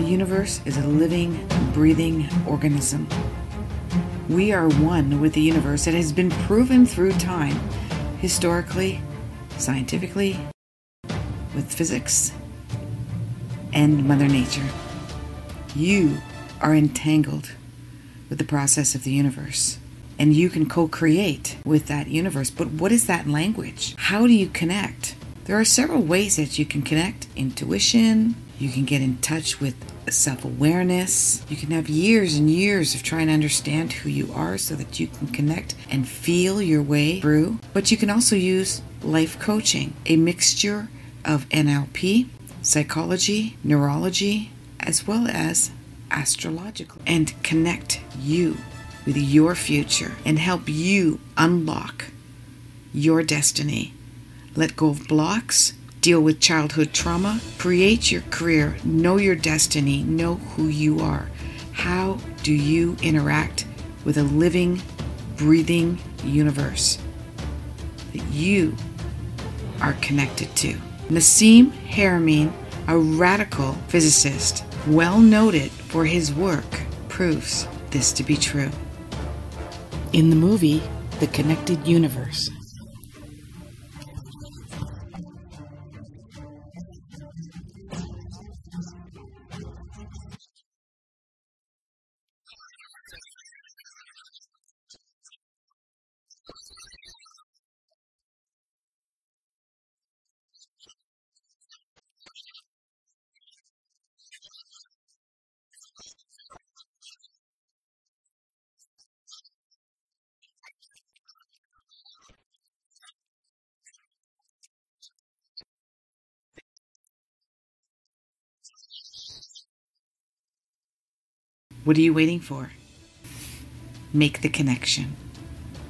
universe is a living, breathing organism. We are one with the universe. It has been proven through time, historically, scientifically, with physics, and Mother Nature. You are entangled with the process of the universe. And you can co create with that universe. But what is that language? How do you connect? There are several ways that you can connect intuition, you can get in touch with self awareness. You can have years and years of trying to understand who you are so that you can connect and feel your way through. But you can also use life coaching, a mixture of NLP, psychology, neurology, as well as astrological, and connect you with your future and help you unlock your destiny. Let go of blocks, deal with childhood trauma, create your career, know your destiny, know who you are. How do you interact with a living, breathing universe that you are connected to? Nassim Haramein, a radical physicist, well noted for his work, proves this to be true. In the movie The Connected Universe, What are you waiting for? Make the connection.